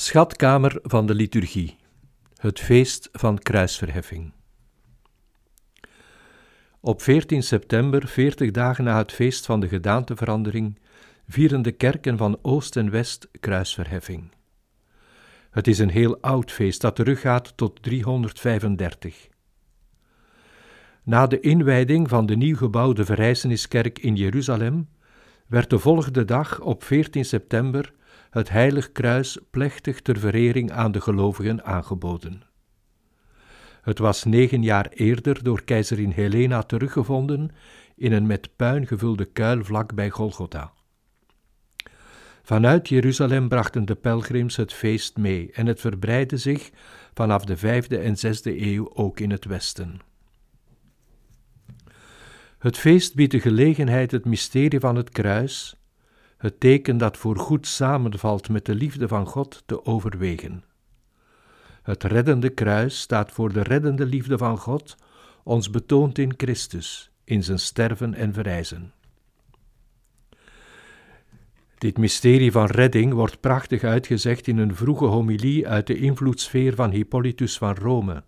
Schatkamer van de liturgie. Het feest van kruisverheffing. Op 14 september, 40 dagen na het feest van de gedaanteverandering, vieren de kerken van Oost en West kruisverheffing. Het is een heel oud feest dat teruggaat tot 335. Na de inwijding van de nieuw gebouwde Verrijzeniskerk in Jeruzalem werd de volgende dag op 14 september het Heilig Kruis plechtig ter verering aan de gelovigen aangeboden. Het was negen jaar eerder door keizerin Helena teruggevonden in een met puin gevulde kuil vlak bij Golgotha. Vanuit Jeruzalem brachten de pelgrims het feest mee en het verbreidde zich vanaf de vijfde en zesde eeuw ook in het westen. Het feest biedt de gelegenheid het mysterie van het kruis, het teken dat voorgoed samenvalt met de liefde van God, te overwegen. Het reddende kruis staat voor de reddende liefde van God, ons betoond in Christus, in zijn sterven en verrijzen. Dit mysterie van redding wordt prachtig uitgezegd in een vroege homilie uit de invloedssfeer van Hippolytus van Rome.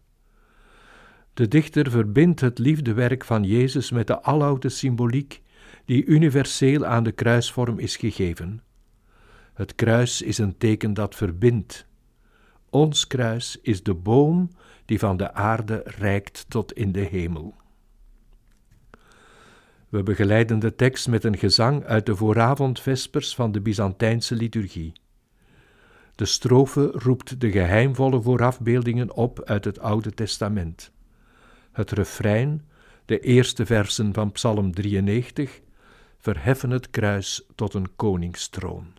De dichter verbindt het liefdewerk van Jezus met de aloude symboliek die universeel aan de kruisvorm is gegeven. Het kruis is een teken dat verbindt. Ons kruis is de boom die van de aarde reikt tot in de hemel. We begeleiden de tekst met een gezang uit de vooravondvespers van de Byzantijnse liturgie. De strofe roept de geheimvolle voorafbeeldingen op uit het Oude Testament. Het refrein, de eerste versen van Psalm 93, verheffen het kruis tot een koningstroon.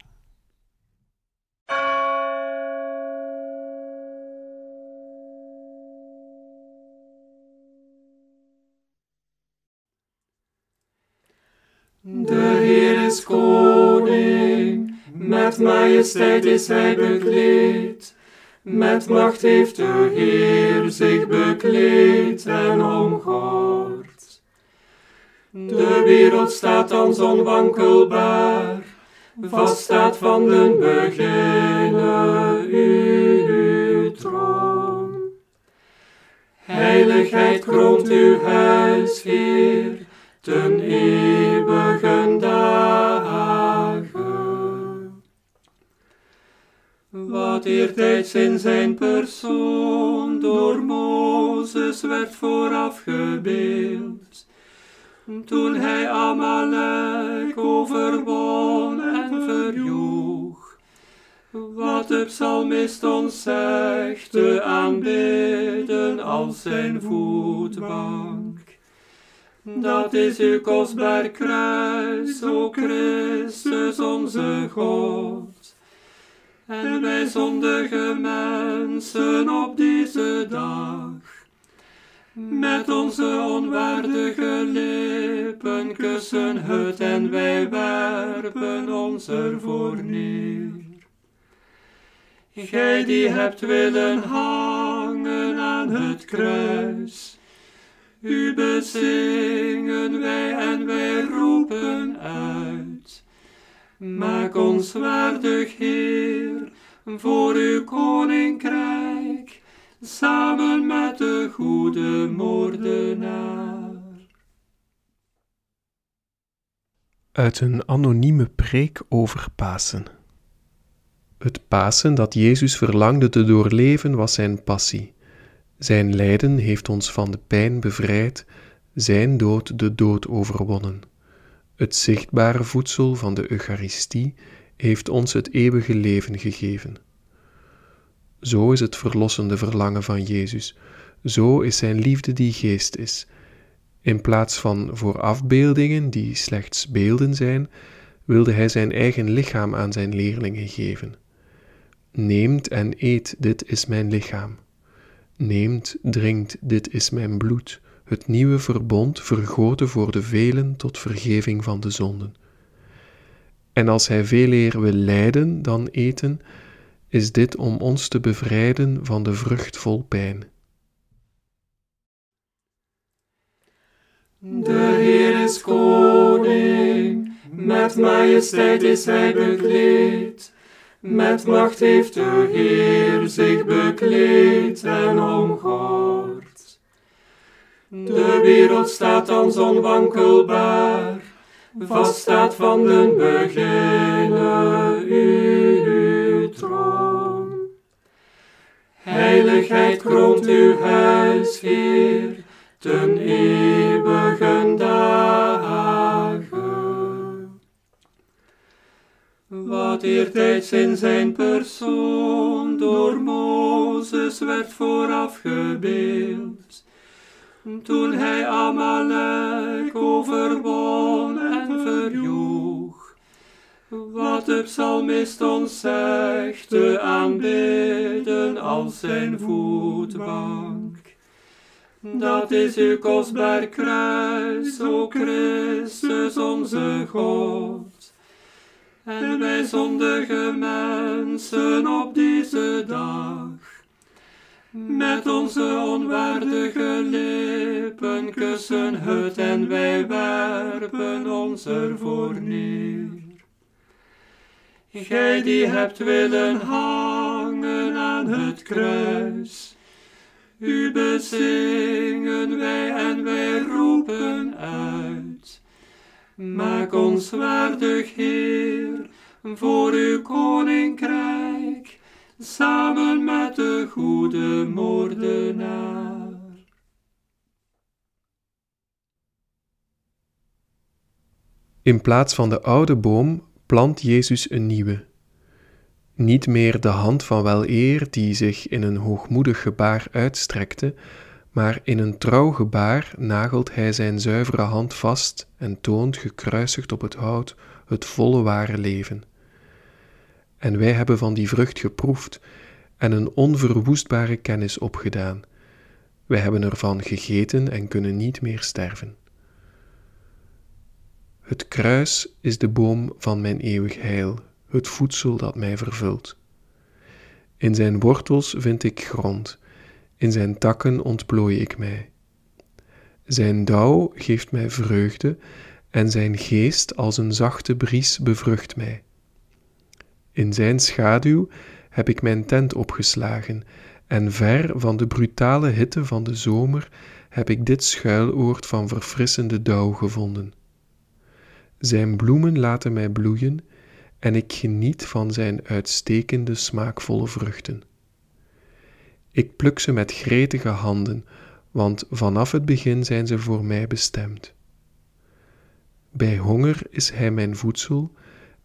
De Heer is koning, met majesteit is hij bekleed. Met macht heeft de Heer zich bekleed en omgord. De wereld staat dan onwankelbaar, vast staat van den beginnen uw troon. Heiligheid kroont uw huis, Heer, ten eeuwigen dagen. Wat eertijds in zijn persoon door Mozes werd voorafgebeeld, toen hij Amalek overwon en verjoeg. Wat de psalmist ons zegt, te aanbidden als zijn voetbank. Dat is uw kostbaar kruis, o Christus onze God. En wij zondige mensen op deze dag, met onze onwaardige lippen kussen het en wij werpen ons ervoor neer. Gij die hebt willen hangen aan het kruis, u bezingen wij en wij roepen uit. Maak ons waardig, Heer, voor uw koninkrijk, samen met de goede moordenaar. Uit een anonieme preek over Pasen. Het Pasen dat Jezus verlangde te doorleven was zijn passie. Zijn lijden heeft ons van de pijn bevrijd, zijn dood de dood overwonnen. Het zichtbare voedsel van de Eucharistie heeft ons het eeuwige leven gegeven. Zo is het verlossende verlangen van Jezus, zo is zijn liefde die geest is. In plaats van voor afbeeldingen die slechts beelden zijn, wilde hij zijn eigen lichaam aan zijn leerlingen geven. Neemt en eet, dit is mijn lichaam. Neemt, drinkt, dit is mijn bloed, het nieuwe verbond vergoten voor de velen tot vergeving van de zonden. En als hij veel eer wil lijden dan eten, is dit om ons te bevrijden van de vrucht vol pijn. De Heer is koning, met majesteit is hij bekleed. Met macht heeft de Heer zich bekleed en omgord. De wereld staat thans onwankelbaar, vast staat van den beginnen uw Heiligheid kroont uw huis, Heer, ten eeuwigen dagen. Wat eertijds in zijn persoon door Mozes werd voorafgebeeld, toen hij Amalek overwon en verjoeg. Wat de psalmist ons zegt, te aanbidden als zijn voetbank. Dat is uw kostbaar kruis, o Christus onze God. En wij zondige mensen op deze dag, met onze onwaardige lippen kussen het en wij werpen ons ervoor neer. Gij die hebt willen hangen aan het kruis, u bezingen wij en wij roepen uit. Maak ons waardig, Heer, voor uw koninkrijk, samen met de goede moordenaar. In plaats van de oude boom plant Jezus een nieuwe. Niet meer de hand van wel eer die zich in een hoogmoedig gebaar uitstrekte, maar in een trouw gebaar nagelt hij zijn zuivere hand vast en toont gekruisigd op het hout het volle ware leven. En wij hebben van die vrucht geproefd en een onverwoestbare kennis opgedaan. Wij hebben ervan gegeten en kunnen niet meer sterven. Het kruis is de boom van mijn eeuwig heil, het voedsel dat mij vervult. In zijn wortels vind ik grond, in zijn takken ontplooi ik mij. Zijn dauw geeft mij vreugde en zijn geest als een zachte bries bevrucht mij. In zijn schaduw heb ik mijn tent opgeslagen en ver van de brutale hitte van de zomer heb ik dit schuiloord van verfrissende dauw gevonden. Zijn bloemen laten mij bloeien en ik geniet van zijn uitstekende smaakvolle vruchten. Ik pluk ze met gretige handen, want vanaf het begin zijn ze voor mij bestemd. Bij honger is hij mijn voedsel,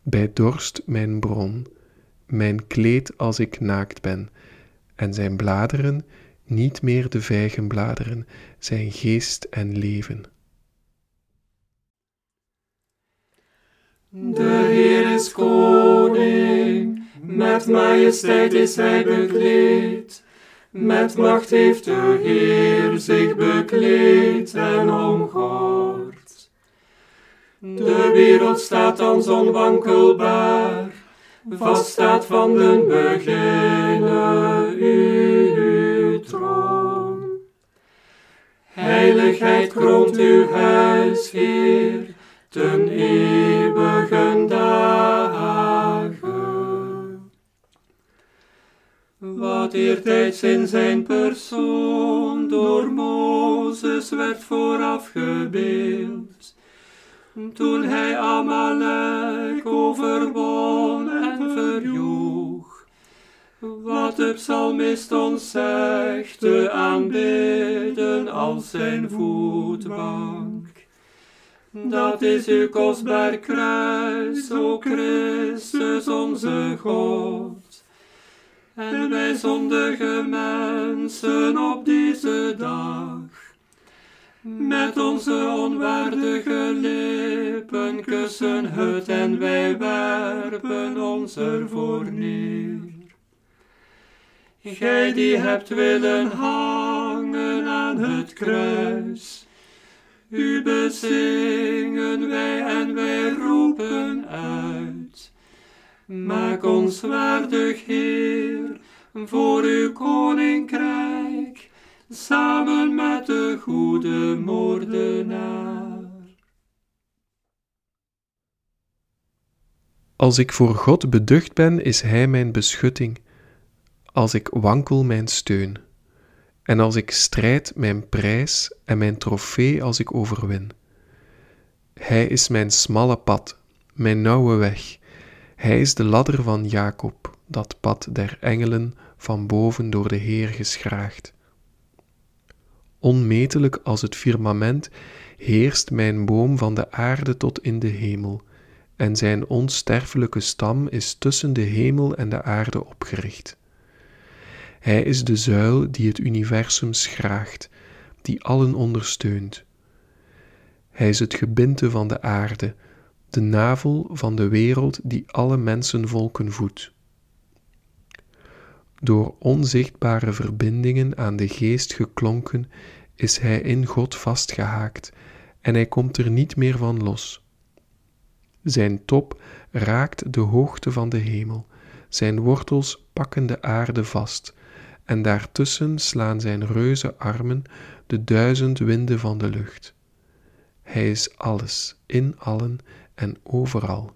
bij dorst mijn bron, mijn kleed als ik naakt ben, en zijn bladeren, niet meer de vijgenbladeren, zijn geest en leven. De Heer is koning, met majesteit is hij bekleed. Met macht heeft de Heer zich bekleed en omgord. De wereld staat thans onwankelbaar, vast staat van den beginnen uw troon. Heiligheid kroont uw huis, Heer, ten eeuwigen dagen. Wat eertijds in zijn persoon door Mozes werd voorafgebeeld, toen hij Amalek overwon en verjoeg. Wat de psalmist ons zegt, te aanbidden als zijn voetbank. Dat is uw kostbaar kruis, o Christus onze God. En wij zondige mensen op deze dag, met onze onwaardige lippen kussen het en wij werpen ons ervoor neer. Gij die hebt willen hangen aan het kruis, u bezingen wij en wij roepen uit. Maak ons waardig, Heer, voor uw koninkrijk, samen met de goede moordenaar. Als ik voor God beducht ben, is Hij mijn beschutting. Als ik wankel, mijn steun. En als ik strijd, mijn prijs en mijn trofee als ik overwin. Hij is mijn smalle pad, mijn nauwe weg. Hij is de ladder van Jacob, dat pad der engelen van boven door de Heer geschraagd. Onmetelijk als het firmament heerst mijn boom van de aarde tot in de hemel, en zijn onsterfelijke stam is tussen de hemel en de aarde opgericht. Hij is de zuil die het universum schraagt, die allen ondersteunt. Hij is het gebinte van de aarde, de navel van de wereld die alle mensenvolken voedt. Door onzichtbare verbindingen aan de geest geklonken, is hij in God vastgehaakt en hij komt er niet meer van los. Zijn top raakt de hoogte van de hemel, zijn wortels pakken de aarde vast, en daartussen slaan zijn reuze armen de duizend winden van de lucht. Hij is alles, in allen en overal.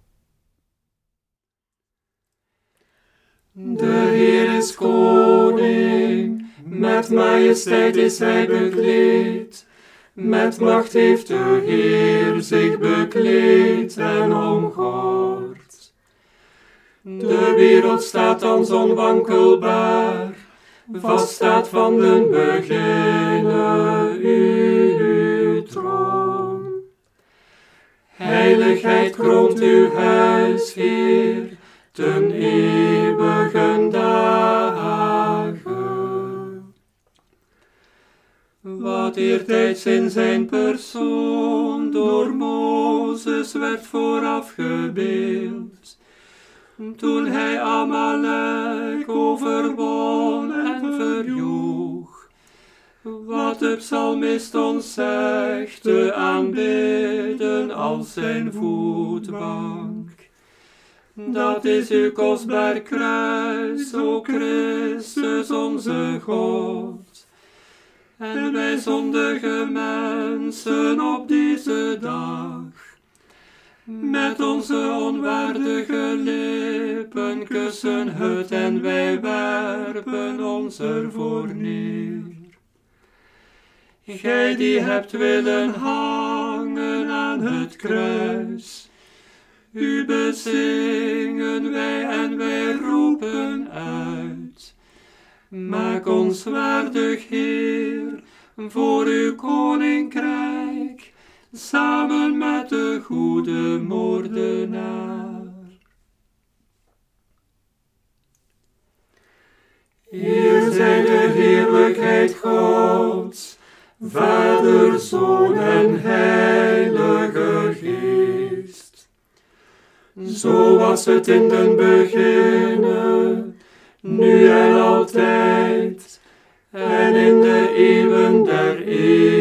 De Heer is koning, met majesteit is hij bekleed. Met macht heeft de Heer zich bekleed en omgord. De wereld staat dan onwankelbaar, vast staat van den beginnen uw troon. Heiligheid kroont uw huis, Heer, ten eeuwigen dagen. Wat eertijds in zijn persoon door Mozes werd voorafgebeeld, toen hij Amalek overwon en verjoeg. Wat de psalmist ons zegt, te aanbidden als zijn voetbank. Dat is uw kostbaar kruis, o Christus onze God. En wij zondige mensen op deze dag, met onze onwaardige lippen kussen het en wij werpen ons ervoor neer. Gij die hebt willen hangen aan het kruis, u bezingen wij en wij roepen uit. Maak ons waardig, Heer, voor uw koninkrijk, samen met de goede moordenaar. Hier zij de heerlijkheid Gods, Vader, Zoon en Heilige Geest. Zo was het in den beginnen, nu en altijd, en in de eeuwen der eeuwen.